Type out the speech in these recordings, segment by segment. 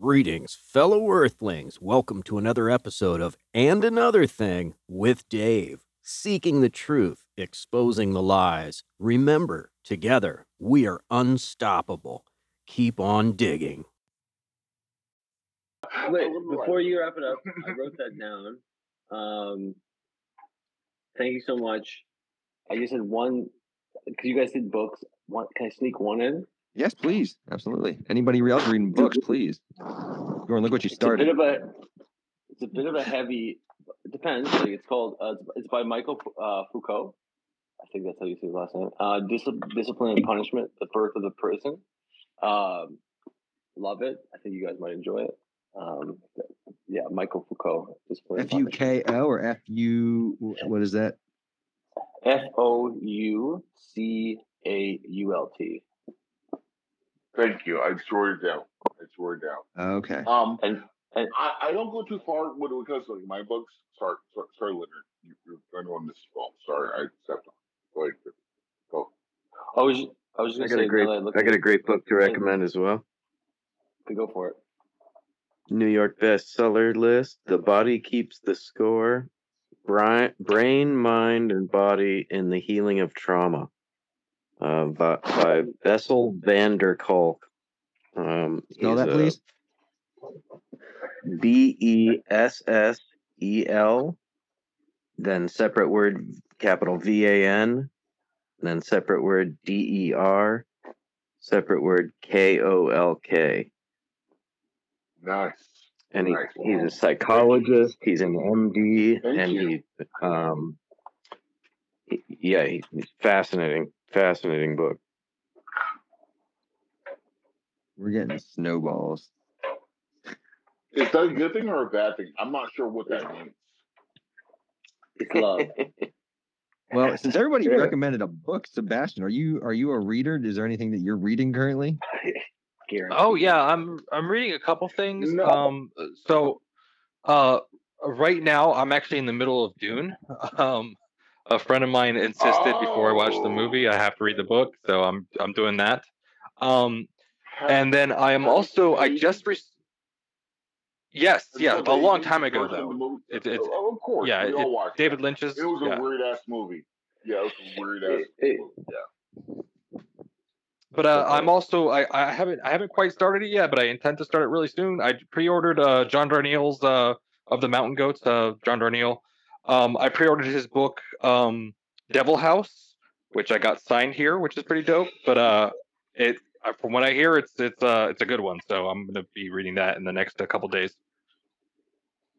Greetings, fellow Earthlings. Welcome to another episode of And Another Thing with Dave. Seeking the truth, exposing the lies. Remember, together, we are unstoppable. Keep on digging. Wait, before you wrap it up, I wrote that down. Um, thank you so much. I just had one because you guys did books. One, can I sneak one in? Yes, please. Absolutely. Anybody else reading books, please. Gordon, look what you It's a bit started. of a, it's a bit of a heavy. It depends. Like it's called. Uh, it's, by Michael uh, Foucault. I think that's how you say his last name. Uh, Dis- Discipline and Punishment: The Birth of the Prison. Um, love it. I think you guys might enjoy it. Um, yeah, Michael Foucault. F U. K O or F U, what is that? F O U C A U L T. Thank you. I just wrote it down. I just wrote it down. Okay. Um, And and I, I don't go too far with it because like my books. Sorry, sorry, sorry Leonard. You, you're going on this fault. Sorry, I stepped on. Go ahead. Go. I was I was just I gonna got say a great, now I I got a great book to recommend as well. it, Go for it. New York bestseller list: The Body Keeps the Score. Brain, brain, mind, and body in the healing of trauma. Uh, by, by Bessel van der Kolk. Um, Spell that, a- please. B E S S E L, then separate word capital V A N, then separate word D E R, separate word K O L K. Nice. And he, Nice. he's a psychologist, he's an MD, Thank and you. he, um, yeah, he's fascinating, fascinating book. We're getting snowballs. Is that a good thing or a bad thing? I'm not sure what that means. It's love. Well, since everybody Yeah. recommended a book, Sebastian, are you are you a reader? Is there anything that you're reading currently? Oh yeah, I'm I'm reading a couple things. No. Um, so, uh, right now I'm actually in the middle of Dune. Um, a friend of mine insisted before I watched the Oh. movie I have to read the book, so I'm I'm doing that. Um, and then I am also I just re- yes, yeah, a long time ago though. It's it's Oh, of course. yeah, it- David. Lynch's. It was a yeah. weird ass movie. Yeah, it was a weird ass It- movie. Yeah. But uh, I'm also I, I haven't I haven't quite started it yet, but I intend to start it really soon. I pre-ordered uh, John Darnielle's uh, of the Mountain Goats. Uh, John Darnielle. Um, I pre-ordered his book um, Devil House, which I got signed here, which is pretty dope. But uh, it uh, from what I hear, it's it's uh it's a good one. So I'm gonna be reading that in the next uh, couple days.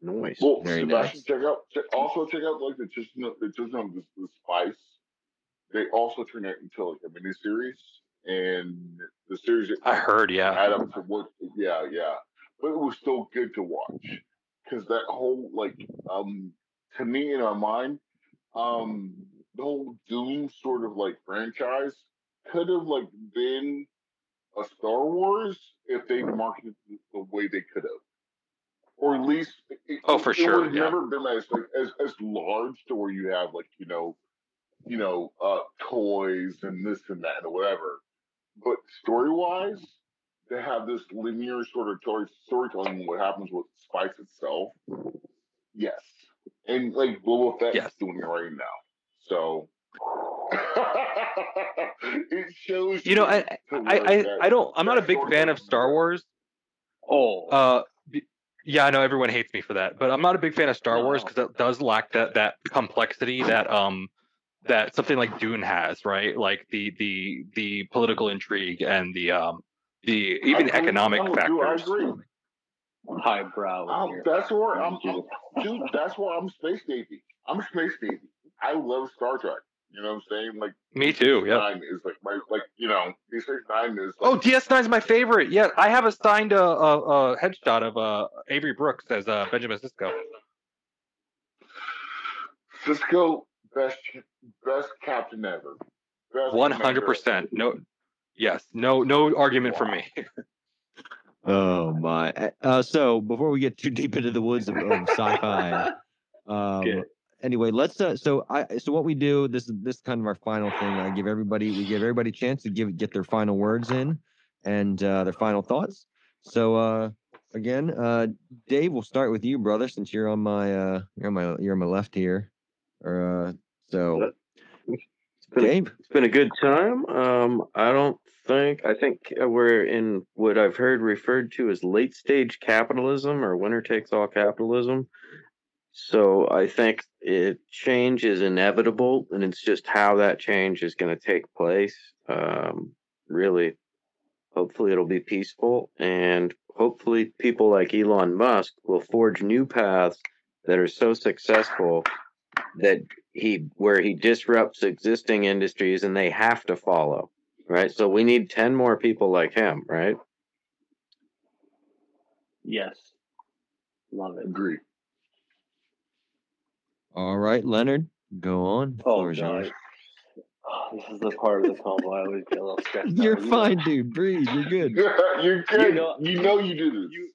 Nice. Well, Very Sebastian, check out. Check, also, check out like the just the just um, the, the spice. They also turned it into like a mini series, and the series I heard, yeah. add up to what? Yeah, yeah. But it was still good to watch because that whole like um to me in our mind um the whole Dune sort of like franchise could have like been a Star Wars if they marketed the way they could have, or at least it, Oh, for it sure, would yeah. never been as like as as large to where you have like you know you know uh toys and this and that or whatever. But story wise, they have this linear sort of story storytelling. What happens with Spice itself? Yes, and like Boba Fett Yes. is doing it right now. So it shows. You know, I I I, that- I don't I'm not a big fan of Star. Wars. Oh, Uh, yeah, I know everyone hates me for that, but I'm not a big fan of Star Wars because it does lack that that complexity that um that something like Dune has, right? Like the the the political intrigue and the um the even I agree. economic No, dude, I factors. Agree. highbrow. Um, here. that's where I'm, Jesus. dude. That's where I'm space navy. I'm space navy. I love Star Trek. You know what I'm saying? Like Me too. Yeah. Nine is like my like you know D six nine is. Oh, DS9 is my favorite. Yeah, I have a signed uh, uh, uh, headshot of uh, Avery Brooks as uh, Benjamin Sisko. Cisco best best captain ever. One hundred percent. No, yes, no, no argument from me. Oh my! Uh, so before we get too deep into the woods of, of sci-fi, um, anyway, let's. Uh, so I. So what we do. This is this is kind of our final thing. I give everybody. We give everybody a chance to give get their final words in, and uh, their final thoughts. So uh, again. Uh, Dave, we'll start with you, brother, since you're on my uh, you're on my you're on my left here. Or uh, so It's been, a, Dave. it's been a good time. Um, I don't think I think uh, we're in what I've heard referred to as late stage capitalism or winner takes all capitalism. So I think it change is inevitable, and it's just how that change is going to take place. Um, really, hopefully it'll be peaceful, and hopefully people like Elon Musk will forge new paths that are so successful that he where he disrupts existing industries and they have to follow right so we need 10 more people like him right Yes. Love it. Agree. All right, Leonard, go on. The Oh, floor is yours. This is the part of the combo I always get a little stressed. You're You know- fine, dude. Breathe. You're good. You're good. You know- know, you do this. You,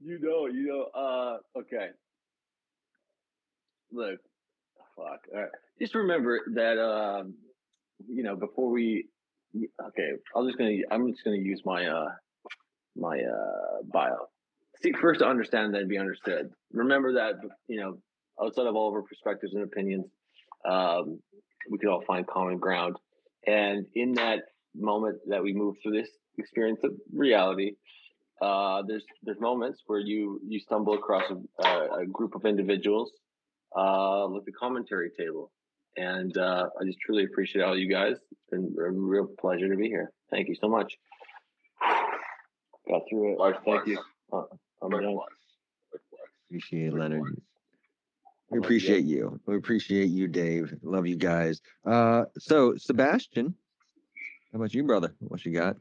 you know, you know. Uh, okay. Look, fuck. All right. Just remember that. Um, you know, before we. Okay, I'm just gonna. I'm just gonna use my uh, my uh bio. Seek first to understand, then be understood. Remember that. You know, outside of all of our perspectives and opinions, um, we could all find common ground. And in that moment that we move through this experience of reality, uh, there's there's moments where you you stumble across a, a, group of individuals uh, like the commentary table, and uh, I just truly appreciate all you guys. It's been a real pleasure to be here. Thank you so much. Got through it. Likewise. Thank you. Uh, I'm done. Likewise. Likewise. Appreciate it, Leonard. We appreciate you. We appreciate you, Dave. Love you guys. Uh, so Sebastian, how about you, brother? What you got?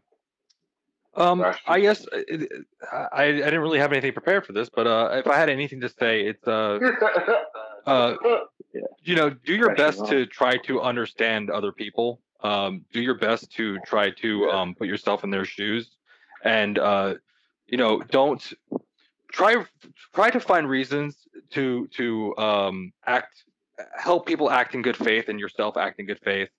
Um, I guess uh, it, I I didn't really have anything prepared for this, but uh, if I had anything to say, it's uh, uh, you know, do your best to try to understand other people. Um, do your best to try to um, put yourself in their shoes, and uh, you know, don't try try to find reasons to to um, act, help people act in good faith, and yourself act in good faith,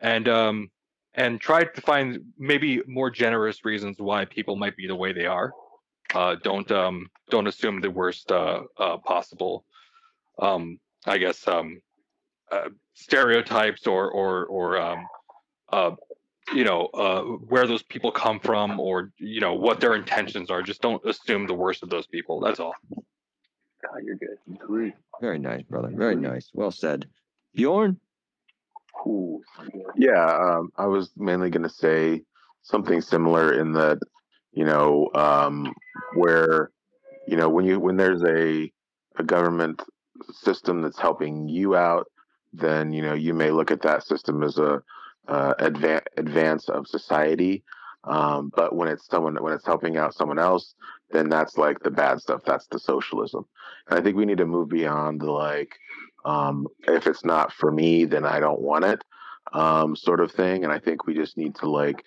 and um, and try to find maybe more generous reasons why people might be the way they are. Uh, don't um, don't assume the worst uh, uh, possible um, I guess um, uh, stereotypes or or or um, uh, you know uh, where those people come from or you know what their intentions are. Just don't assume the worst of those people. That's all. God, you're good. Agree. Very nice, brother. Very nice. Well said. Bjorn. Ooh. Yeah, um, I was mainly going to say something similar in that, you know, um, where, you know, when you when there's a a government system that's helping you out, then you know you may look at that system as a uh, advan- advance of society. Um, but when it's someone when it's helping out someone else, then that's like the bad stuff. That's the socialism. And I think we need to move beyond the like, um, if it's not for me, then I don't want it um, sort of thing. And I think we just need to like,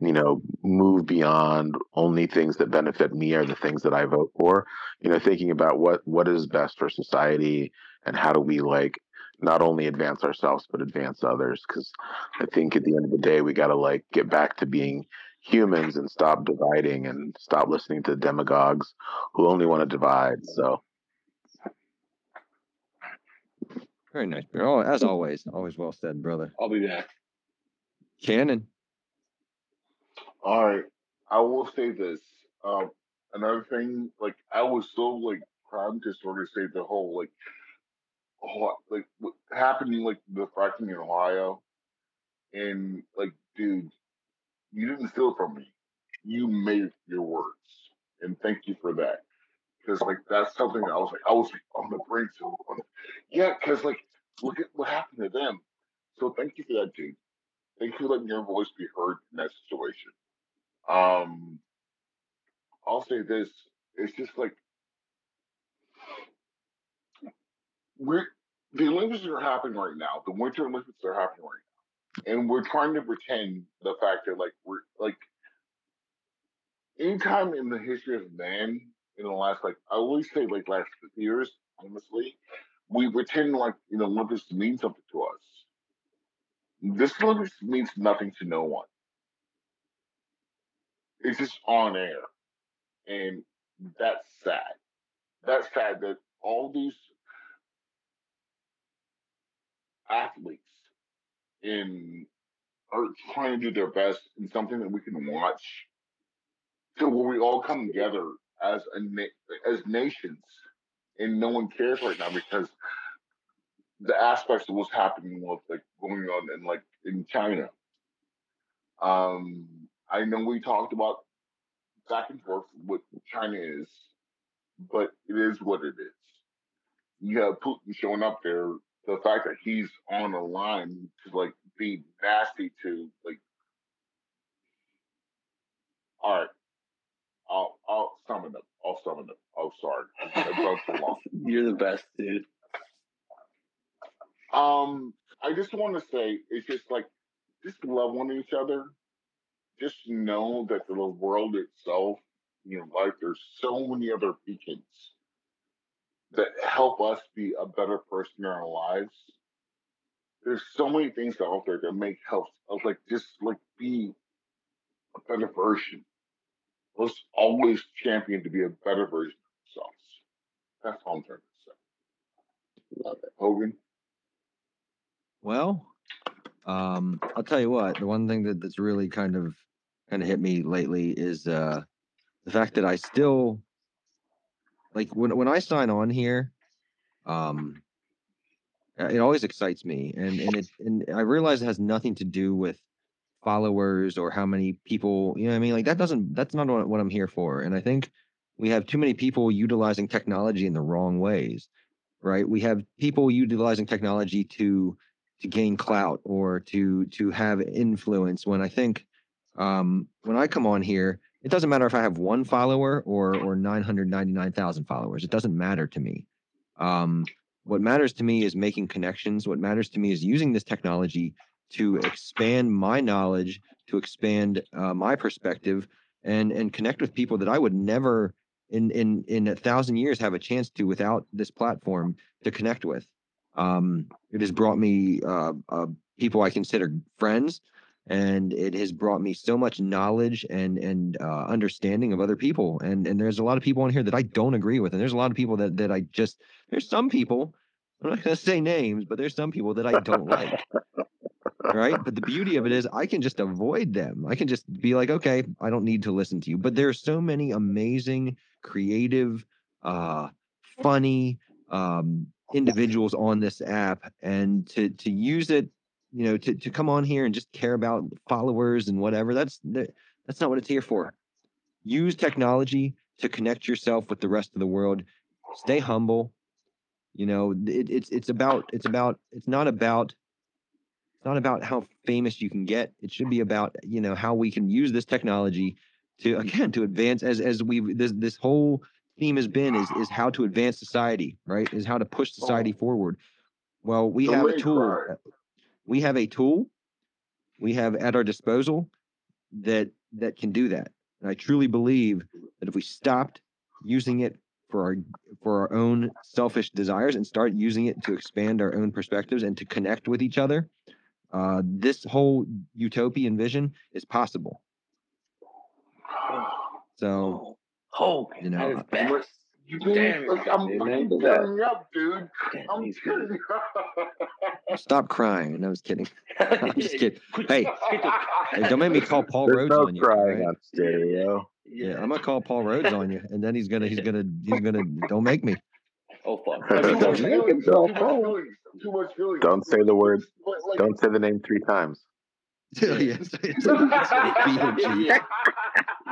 you know, move beyond only things that benefit me are the things that I vote for. You know, thinking about what what is best for society and how do we like not only advance ourselves but advance others. Because I think at the end of the day, we got to like get back to being humans and stop dividing and stop listening to demagogues who only want to divide. So. Very nice. Bjorn. As always, always well said, brother. I'll be back. Shannon. All right. I will say this. Um, another thing, like I was so like proud to sort of say the whole like, whole, like what happening like the fracking in Ohio, and like, dude, you didn't steal from me. You made your words, and thank you for that. Because like that's something I was like I was like on the brink of yeah. Because like look at what happened to them. So thank you for that, dude. Thank you for letting your voice be heard in that situation. Um, I'll say this: it's just like we're the Olympics are happening right now. The Winter Olympics are happening right now, and we're trying to pretend the fact that like we're like anytime in the history of man in the last like I always say like last years, honestly, we pretend like you know Olympics mean something to us. This Olympics means nothing to no one. It's just on air. And that's sad. That's sad that all these athletes in are trying to do their best in something that we can watch to where we all come together as a na- as nations and no one cares right now because the aspects of what's happening with like going on in like in China. Um I know we talked about back and forth what China is, but it is what it is. You have Putin showing up there, the fact that he's on the line to like be nasty to like all right. I'll I'll summon them. I'll summon them. Oh sorry. I've long. You're the best, dude. Um, I just want to say it's just like just love one each other. Just know that the world itself, you know, like there's so many other beacons that help us be a better person in our lives. There's so many things out there that make help of like just like be a better version. Let's always champion to be a better version of ourselves. That's all I'm trying to say. Love it. Hogan. Well, um, I'll tell you what. The one thing that, that's really kind of kind of hit me lately is uh, the fact that I still like when when I sign on here. Um, uh, it always excites me, and and it and I realize it has nothing to do with followers or how many people. You know, what I mean, like that doesn't. That's not what, what I'm here for. And I think we have too many people utilizing technology in the wrong ways right we have people utilizing technology to to gain clout or to to have influence when i think um when i come on here it doesn't matter if i have one follower or or 999000 followers it doesn't matter to me um what matters to me is making connections what matters to me is using this technology to expand my knowledge to expand uh, my perspective and and connect with people that i would never in in in a thousand years have a chance to without this platform to connect with. Um, it has brought me uh, uh, people I consider friends, and it has brought me so much knowledge and and uh, understanding of other people. And and there's a lot of people on here that I don't agree with, and there's a lot of people that that I just there's some people. I'm not going to say names, but there's some people that I don't like. right but the beauty of it is i can just avoid them i can just be like okay i don't need to listen to you but there's so many amazing creative uh funny um individuals on this app and to to use it you know to, to come on here and just care about followers and whatever that's that's not what it's here for use technology to connect yourself with the rest of the world stay humble you know it, it's it's about it's about it's not about it's not about how famous you can get. It should be about you know how we can use this technology to again to advance as as we this this whole theme has been is is how to advance society, right? Is how to push society forward. Well, we have a tool. We have a tool we have at our disposal that that can do that. And I truly believe that if we stopped using it for our for our own selfish desires and start using it to expand our own perspectives and to connect with each other, uh, this whole utopian vision is possible. So Oh, You know, that is best. You Damn, like, I'm dude, fucking man. tearing you up, dude. Damn, I'm he's tearing good. you stop crying. No, I was kidding. I'm just kidding. Hey, hey, don't make me call Paul There's Rhodes no on you. crying right? on stereo. Yeah, I'm gonna call Paul Rhodes on you, and then he's gonna he's gonna he's gonna don't make me. Oh fuck. Too Don't much make feelings. himself Too much whole. feelings. Too much feelings. Don't say the word. But, like, Don't say the name three times. Oh, yeah, it's, it's, it's B.O.G. yeah.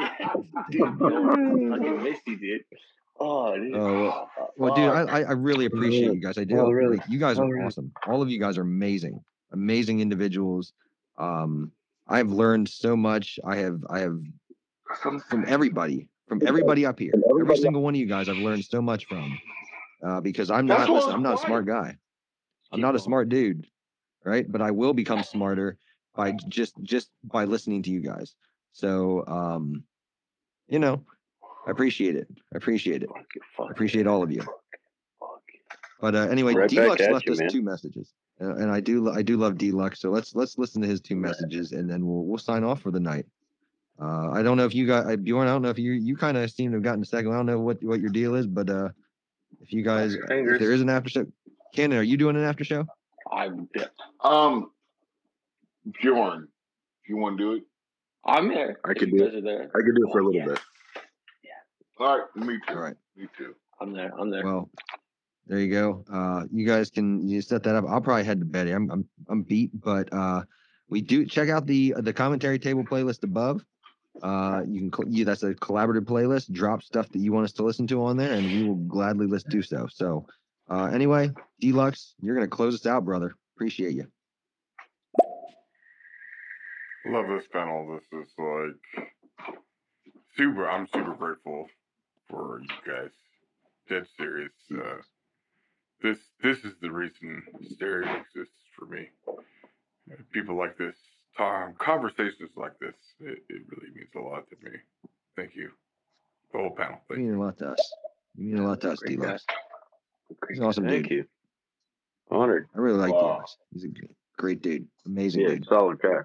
yeah. Dude, no, fucking miss you, dude. Oh, dude. Oh, Well, dude, I, I I really appreciate you guys. I do. Oh, really? Like, you guys Oh, are really? awesome. All of you guys are amazing, amazing individuals. Um, I've learned so much. I have I have from everybody, from everybody up here. Every single one of you guys, I've learned so much from. Uh, because I'm not listen, I'm not a smart guy. I'm not a smart dude, right? But I will become smarter by just just by listening to you guys. So um, you know, I appreciate it. I appreciate it. Fuck it, I appreciate all of you. fuck it. But uh, anyway, Right Deluxe left you, us man. two messages, uh, and I do I do love Deluxe. So let's let's listen to his two messages, and then we'll we'll sign off for the night. Uh, I don't know if you got uh, Bjorn. I don't know if you you kind of seem to have gotten a second. I don't know what what your deal is, but uh, if you guys, if there is an after show, Cannon, are you doing an after show? I'm Um, Bjorn, if you want to do it, I'm there. I if could do guys are there. I could do it for a little yeah. bit. All right. Me too. All right. Me too. I'm there. I'm there. Well, there you go. Uh, you guys can you set that up. I'll probably head to bed. I'm I'm I'm beat, but uh, we do check out the the commentary table playlist above. Uh, you can cl- you that's a collaborative playlist. Drop stuff that you want us to listen to on there, and we will gladly let's do so. So, uh, anyway, Deluxe, you're gonna close us out, brother. Appreciate you. Love this panel. This is like super. I'm super grateful for you guys. Dead serious. Uh, this this is the reason stereo exists for me. People like this, time conversations like this. It, it really means a lot to me. Thank you, the whole panel. You Thank you. mean a lot to us. You mean a lot to us, Great Deluxe. guy. He's awesome Thank dude. you. Honored. I really like Wow. Deluxe. He's a great dude. Amazing Yeah, dude. solid guy.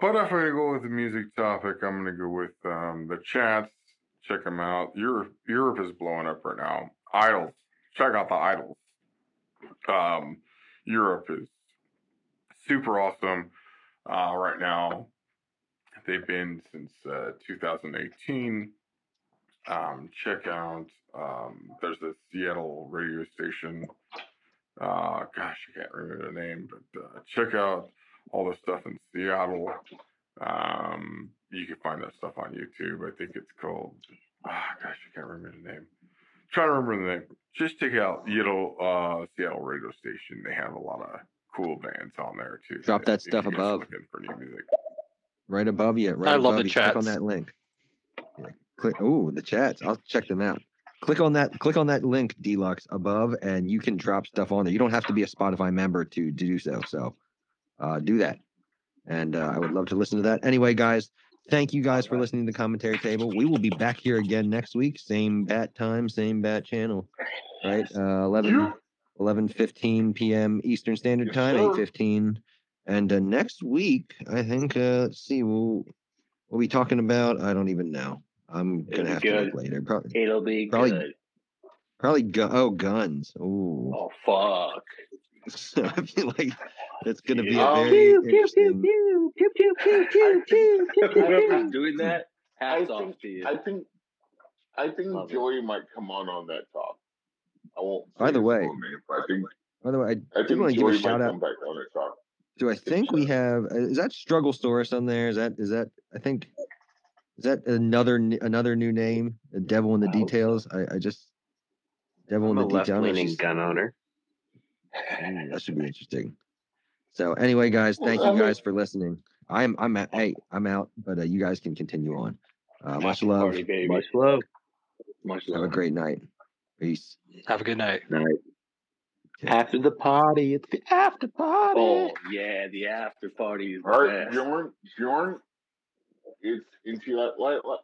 But if I go with the music topic, I'm gonna go with um, the chats. Check them out. Europe, Europe is blowing up right now. Idols. Check out the Idols. Um, Europe is super awesome uh, right now. They've been since uh, 2018. Um, check out. Um, there's a Seattle radio station. Uh, gosh, I can't remember the name, but uh, check out all the stuff in Seattle. Um, you can find that stuff on YouTube. I think it's called. Ah, gosh, I can't remember the name. trying to remember the name. Just check out Seattle, uh, Seattle radio station. They have a lot of cool bands on there too. Drop that stuff you guys are above. Looking for new music. right above you. Right I love above the you. Click on that link. Yeah, click. Oh, the chats. I'll check them out. Click on that. Click on that link, Deluxe, above, and you can drop stuff on there. You don't have to be a Spotify member to, to do so. So, uh, do that. And uh, I would love to listen to that. Anyway, guys, thank you guys for listening to the commentary table. We will be back here again next week. Same bat time, same bat channel. Right? Uh, 11, 11 15 p.m. Eastern Standard Time, sir. 8 15. And uh, next week, I think, uh, let's see, we'll, we'll be talking about, I don't even know. I'm going to have to look later. Probably, It'll be Probably- good. probably, gu- oh, guns. Ooh. Oh fuck. So I feel like it's going to be Yeah. a very interesting. Whoever's doing that, I hats off think, to you. I think, I think Love it. Joey might come on on that talk. I won't. By the way- name, I think By the way, I I did want to give a shout out. back on talk. Do I think we have? uh, Is that Struggle Source on there? Is that is that? I think is that another another new name? The Devil in the I hope so. Details. I, I just Devil I'm in a the left Details. leaning gun owner. Ooh, that should be interesting. So anyway, guys, thank I you mean- guys for listening. I'm I'm at, hey I'm out, but uh, you guys can continue on. Uh, much love. party, baby. Much love. Much Have a great night. Peace. Have a good night. Night. Okay. After the party, it's the after party. Oh yeah, the after party is All right, best. Bjorn. Bjorn, it's into that. Like, like,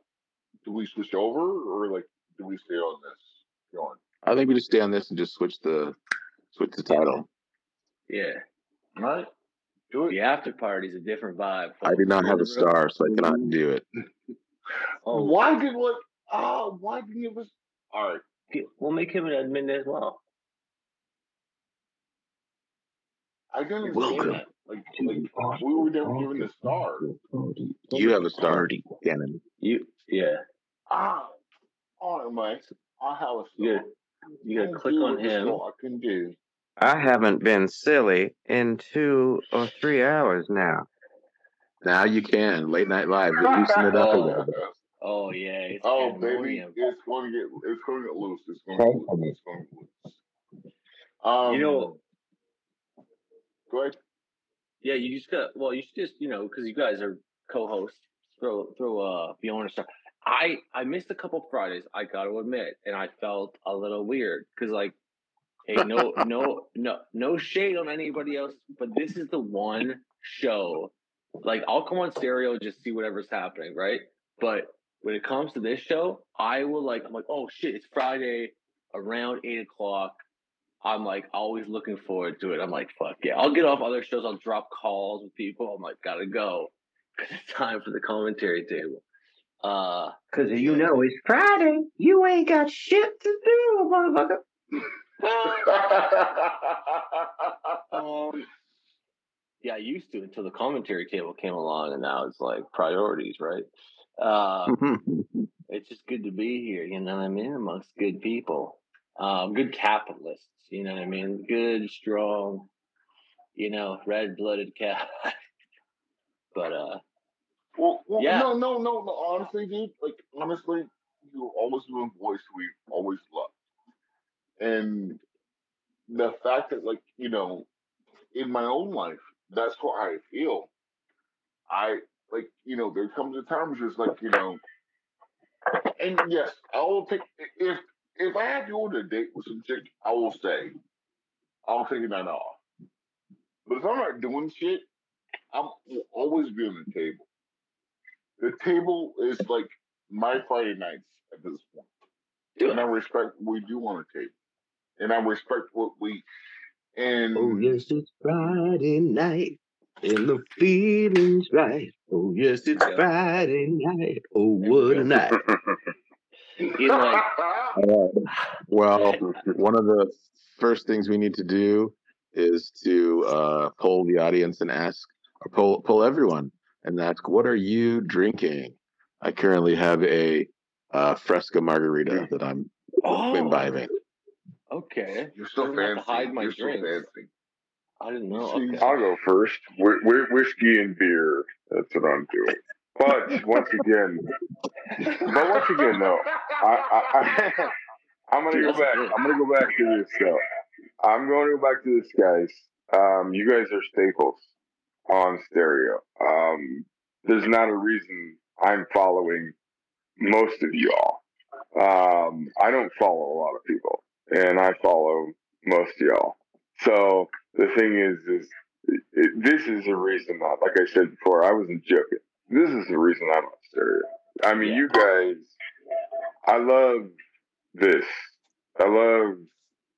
do we switch over or like do we stay on this? Bjorn. I think we just stay on this and just switch the switch the title. Yeah, All right, do it. the after party is a different vibe. I do not have a star, so I cannot do it. Oh, Why did what? Ah, why didn't you give? All right. we'll make him an admin as well. I didn't understand Welcome that. Like, like we were never given the star. You have a star, Gannon. You, yeah, Ah, all right, Mike. I have a star. you gotta, you gotta click on him. star can do. I haven't been silly in two or three hours now. Now you can late night live. You're loosen it up a little bit. Oh yeah, it's Oh baby, pandemonium. it's going to get it's going to get loose. It's going to get loose. It's going to get loose. Um, You know- go ahead. Yeah, you just got. Well, you should just you know because you guys are co-hosts. Throw throw uh Fiona stuff. I I missed a couple Fridays. I got to admit, and I felt a little weird because like, hey, no no no no shade on anybody else, but this is the one show. Like I'll come on stereo just see whatever's happening, right? But when it comes to this show, I will like I'm like, oh shit, it's Friday around eight o'clock. I'm like always looking forward to it. I'm like, fuck yeah. I'll get off other shows. I'll drop calls with people. I'm like, gotta go. Cause it's time for the commentary table. Uh, Cause you know it's Friday. You ain't got shit to do, motherfucker. um, yeah, I used to until the commentary table came along, and now it's like priorities, right? Uh, it's just good to be here. You know what I mean? Amongst good people, um, good capitalists. You know what I mean? Good, strong, you know, red-blooded cat. but uh, Well, well Yeah. no, no, no, no. Honestly, dude, like honestly, you always been a voice we always loved, and the fact that, like, you know, in my own life, that's what I feel. I like, you know, there comes a time where it's like, you know, and yes, I will take if if I have to go on a date with some chick, I will say, I'll take a night off. But if I'm not doing shit, I'm will always be on the table. The table is like my Friday nights at this point. And I respect what we do on the table. And I respect what we and Oh yes, it's Friday night, and the feeling's right. Oh yes, it's Yeah. Friday night. Oh what a night. you know, like, Uh, well, one of the first things we need to do is to uh, poll the audience and ask, or poll, poll everyone and ask, what are you drinking? I currently have a uh, Fresca margarita that I'm oh, imbibing. Okay. You're so I'm gonna fancy. hide my You're so drinks. fancy. I didn't know. Okay. I'll go first. Whi whi- whiskey and beer. That's what I'm doing. But once again, but once again, though, I, I, I I'm gonna Dude, go back. good. I'm gonna go back to this though. I'm going to go back to this, guys. Um, you guys are staples on stereo. Um, there's not a reason I'm following most of y'all. Um, I don't follow a lot of people, and I follow most of y'all. So the thing is, is it, this is a reason that, like I said before, I wasn't joking. This is the reason I'm stereo. I mean, Yeah. you guys, I love this. I love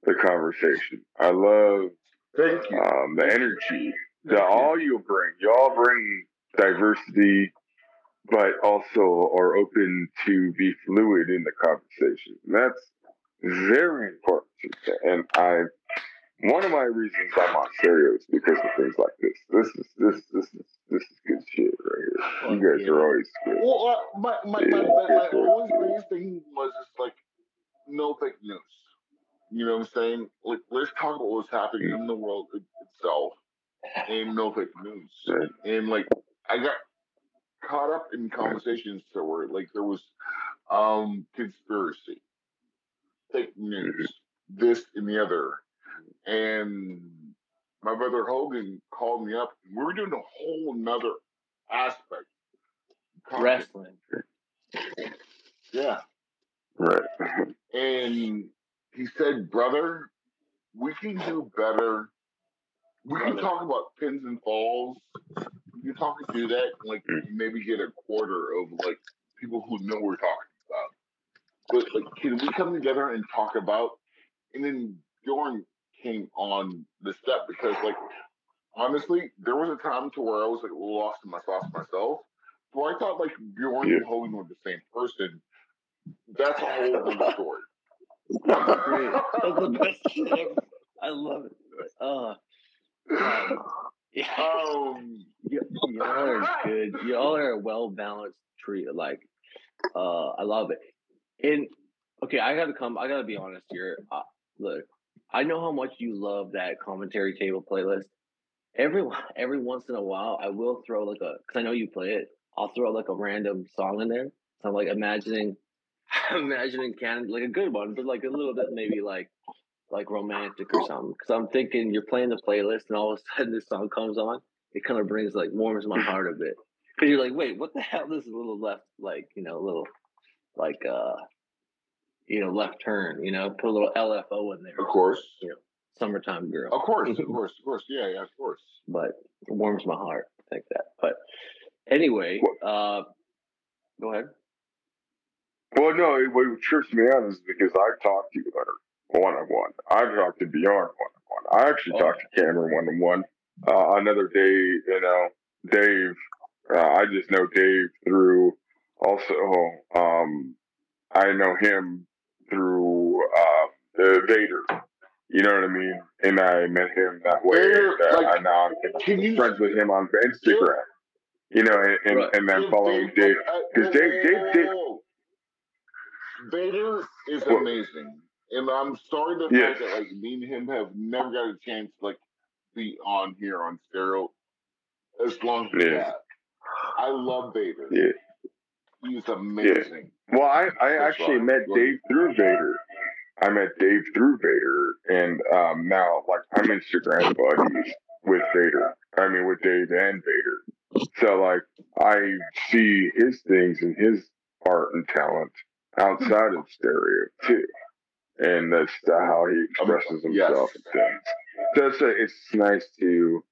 the conversation. I love Thank you. um, the energy that all you bring. Y'all bring diversity, but also are open to be fluid in the conversation. And that's very important. And I, one of my reasons I'm on stereo is because of things like this. This is this this is this is good shit right here. You guys are always good. Well, uh, my my my, my, my always biggest thing was just like no fake news. You know what I'm saying? Like, let's talk about what's happening in the world itself, and no fake news. Right. And like, I got caught up in conversations that were like there was um conspiracy, fake news, this and the other, and my brother Hogan called me up. We were doing a whole nother aspect. content. Wrestling. Yeah. Right. And he said, brother, we can do better. We can talk about pins and falls. We can talk and do that, like Mm. maybe get a quarter of like people who know we're talking about. But like, can we come together and talk about? And then Bjorn came on the step because like honestly, there was a time to where I was like lost in my thoughts myself. So I thought like Bjorn Yeah. and Hogan were the same person. That's a whole other story. That's the best shit ever. I love it. Uh, um, yeah. Um, Y- y'all are good. Y'all are a well balanced tree. Like, uh, I love it. And okay, I gotta come. I gotta be honest here. Uh, look, I know how much you love that commentary table playlist. Every every once in a while, I will throw like a because I know you play it. I'll throw like a random song in there. So I'm like imagining, imagining Canada like a good one, but like a little bit maybe like like romantic or something. Because I'm thinking you're playing the playlist, and all of a sudden this song comes on. It kind of brings like warms my heart a bit. Because you're like, wait, what the hell? This is a little left, like you know, a little like uh, you know, left turn. You know, put a little LFO in there. of course, Summertime girl. of course, of course, of course. Yeah, yeah, of course. But it warms my heart. Think that. But anyway, uh, go ahead. Well, no, what trips me out is because I've talked to you, Leonard, one on one. I've talked to Bjorn one on one. I actually Oh. talked to Cameron one on one. Uh, another day, you know, Dave Uh, I just know Dave through also. Um, I know him through uh, uh, Vader. You know what I mean? And I met him that way. Vader, uh, like, I now you friends with him on Instagram. You know, and, and, Right. and then following Dave. Because Dave, Dave, Dave. Vader is What? amazing, and I'm sorry the Yes. fact that like me and him have never got a chance to like be on here on stereo as long as Yeah. I love Vader. Yeah. He's amazing. Well, I, I actually met. Dave through Vader. I met Dave through Vader, and um, now like I'm Instagram buddies with Vader. I mean, with Dave and Vader. So like I see his things and his art and talent outside of stereo too, and that's how he expresses yes. himself and things. So it's, it's nice to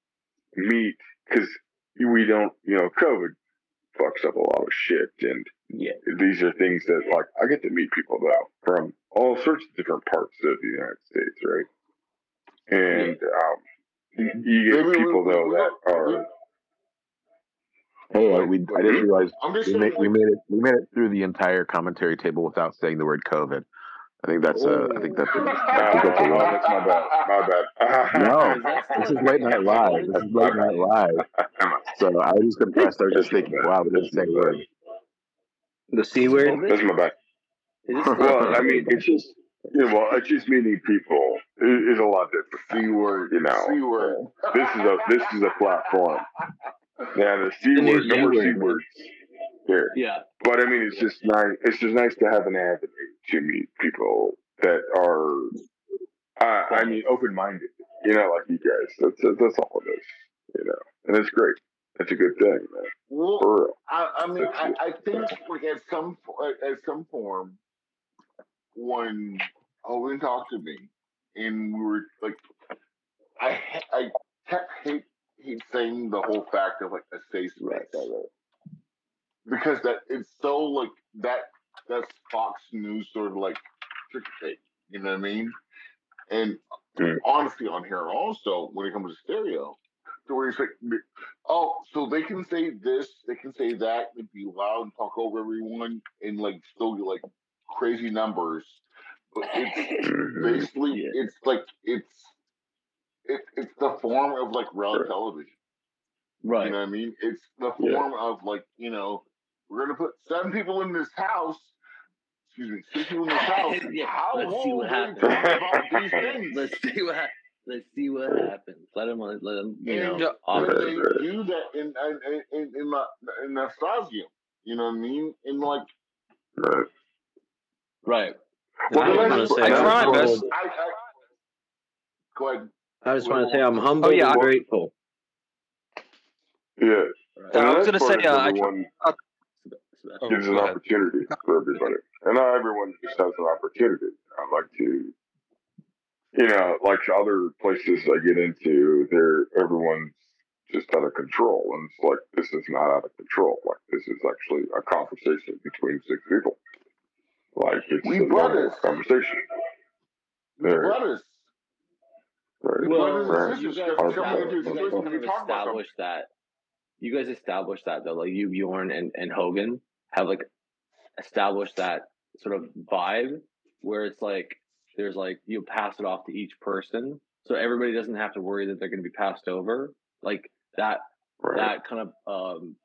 meet because we don't, you know, COVID fucks up a lot of shit and Yeah. these are things that like I get to meet people though from all sorts of different parts of the United States, right? And um, you, you get Maybe people we- though we that got- are Hey, we I didn't realize I'm just we made, we made it we made it through the entire commentary table without saying the word COVID. I think that's uh, I think that's a, I think that's a lot. that's my bad. My bad. No, this is late night live. This is late night live. So I was just impressed. I was just thinking, wow, we didn't say a word. The C word? That's my bad. Well, I mean, it's just you know, well, it's just meeting people is, is a lot different. C word. You know, C word. this is a this is a platform. Yeah, the C The new word, no C more C word, words. Here. Yeah. But I mean, it's just nice. It's just nice to have an avenue to meet people that are, uh, I mean, open-minded. You know, like you guys. That's that's all it is. You know, and it's great. It's a good thing, man. Well, For real. I, I mean, I, I think like at some at some form, when Owen talked to me, and we were like, I I kept hate hate saying the whole fact of like a safe space, right. Because that it's so like that that's Fox News sort of like trick tape, you know what I mean? And Mm. honestly, on here also when it comes to stereo, to where it's like, oh, so they can say this, they can say that, and be loud and talk over everyone, and like still get like crazy numbers. But it's Mhm. basically Yeah. it's like it's it, it's the form of like reality Right. television. Right. You know what I mean? It's the Yeah. form of like, you know, we're gonna put seven people in this house. Excuse me, six people in this house. Yeah, How let's see what happens. these things? Let's see what hap- let's see what happens. Let him let him you and know off when they do that in in in in, the, in Nastasia, you know what I mean? In like, Right. right. Well, I that's- wanna say I that's try, what- best. I, I go ahead. I just want to say I'm humble Oh, yeah, and I- grateful. Yeah. right. I was gonna say, is uh, I tr- everyone Oh, gives an opportunity for everybody, and not everyone just has an opportunity. I like to, you know, like other places I get into, there everyone's just out of control, and it's like this is not out of control. Like this is actually a conversation between six people. Like it's We a normal brothers. conversation. We There. brothers. Right. Well, brothers you guys just coming into a established, you guys situation kind to of talk about established that. You guys established that though, like you, Bjorn, and and Hogan have like established that sort of vibe where it's like there's like you pass it off to each person, so everybody doesn't have to worry that they're going to be passed over. Like that Right. that kind of um,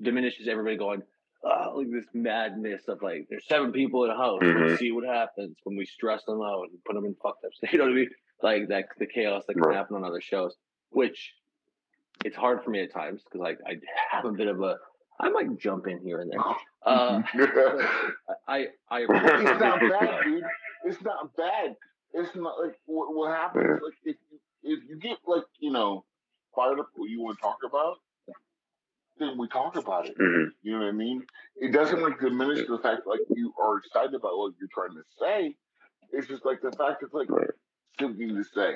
diminishes everybody going, oh, like this madness of like, there's seven people in a house. Mhm. Let's see what happens when we stress them out and put them in fucked up state. You know what I mean? Like that, the chaos that can Right. happen on other shows, which it's hard for me at times because like I have a bit of a, I might jump in here and there. Uh, I, I, it's not bad, dude. It's not bad. It's not like what, what happens. Yeah. Like if you, if you get like you know fired up what you want to talk about, then we talk about it. Mhm. You know what I mean? It doesn't like diminish the fact like you are excited about what you're trying to say. It's just like the fact it's like Right. something to say,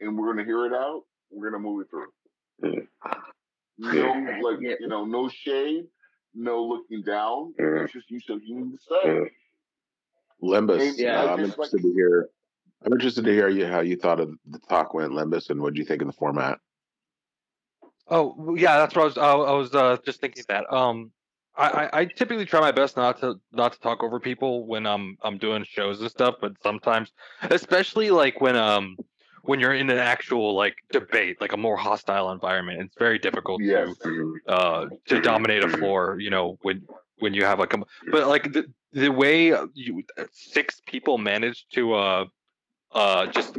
and we're gonna hear it out. We're gonna move it through. Yeah. No, like Yeah. you know, no shade, no looking down. Yeah. It's just you something you need to say. Yeah. Limbus. Yeah, uh, I I'm just like- interested to hear. I'm interested to hear you how you thought of the talk went Limbus and what do you think of the format? Oh yeah, that's what I was. I, I was uh, just thinking that. Um, I, I, I typically try my best not to not to talk over people when I'm I'm doing shows and stuff, but sometimes, especially like when um when you're in an actual like debate, like a more hostile environment, it's very difficult Yes. to uh to dominate a floor. You know when when you have like a but like the the way you six people managed to uh uh just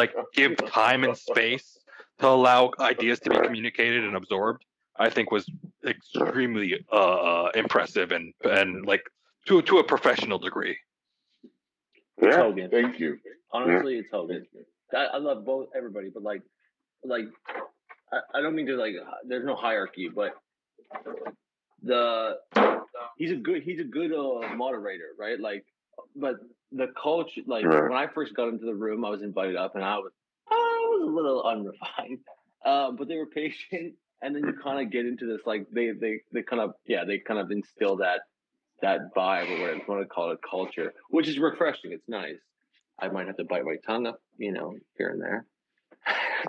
like give time and space to allow ideas to be communicated and absorbed i think was extremely uh, uh impressive and and like to to a professional degree It's Yeah. Hogan. Thank you. Honestly, it's Hogan. I, I love both everybody, but like, like, I, I don't mean to like. There's no hierarchy, but the he's a good he's a good uh, moderator, right? Like, but the culture, like Right. when I first got into the room, I was invited up, and I was I was a little unrefined, um, but they were patient, and then you kind of get into this like they they they kind of yeah they kind of instill that that vibe or whatever you want to call it culture, which is refreshing. It's nice. I might have to bite my tongue up, you know, here and there.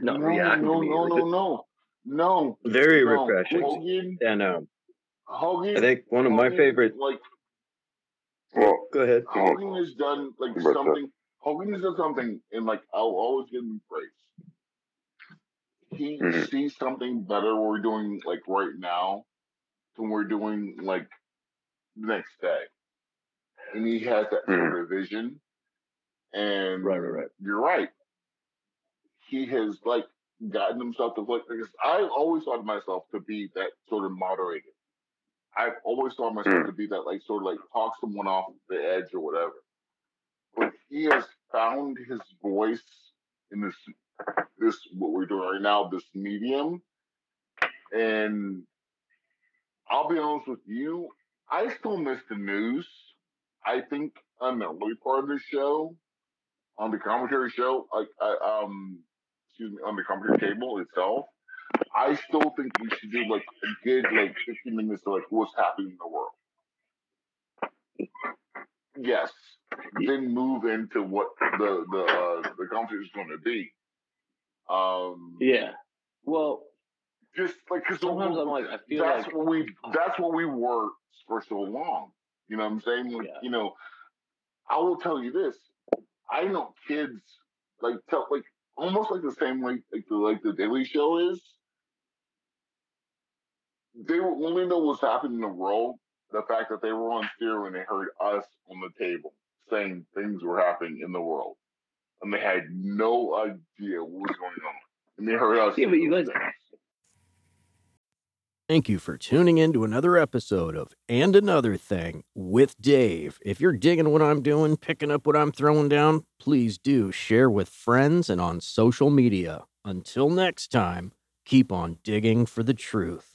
Not no, react no, no, no, no, no. Very no. refreshing. Hogan, And um, Hogan. I think one of my Hogan, favorite. Like Well, Go ahead. Hogan has done like What's something. Hogan has done something, and like I'll always give him praise. He Mhm. sees something better we're doing like right now than we're doing like the next day, and he has that sort of vision. And Right, right, right. you're right. He has like gotten himself to like because I always thought of myself to be that sort of moderator. I've always thought myself Mm. to be that like sort of like talk someone off the edge or whatever. But he has found his voice in this this what we're doing right now, this medium. And I'll be honest with you, I still miss the news. I think on the early part of the show, on the commentary show, like I, um, excuse me, on the commentary table itself, I still think we should do like a good like 15 minutes of like what's happening in the world. Yes, then move into what the the uh, the conversation is going to be. Um, Yeah. Well, just like because sometimes I'm like, I feel that's like what we that's what we were for so long. You know what I'm saying? Like, Yeah. You know, I will tell you this. I know kids like tell like almost like the same way like the like the Daily Show is. They will only know what's happening in the world. The fact that they were on stereo and they heard us on the table saying things were happening in the world, and they had no idea what was going on, and they heard us. Yeah, but you guys-. Thank you for tuning in to another episode of And Another Thing with Dave. If you're digging what I'm doing, picking up what I'm throwing down, please do share with friends and on social media. Until next time, keep on digging for the truth.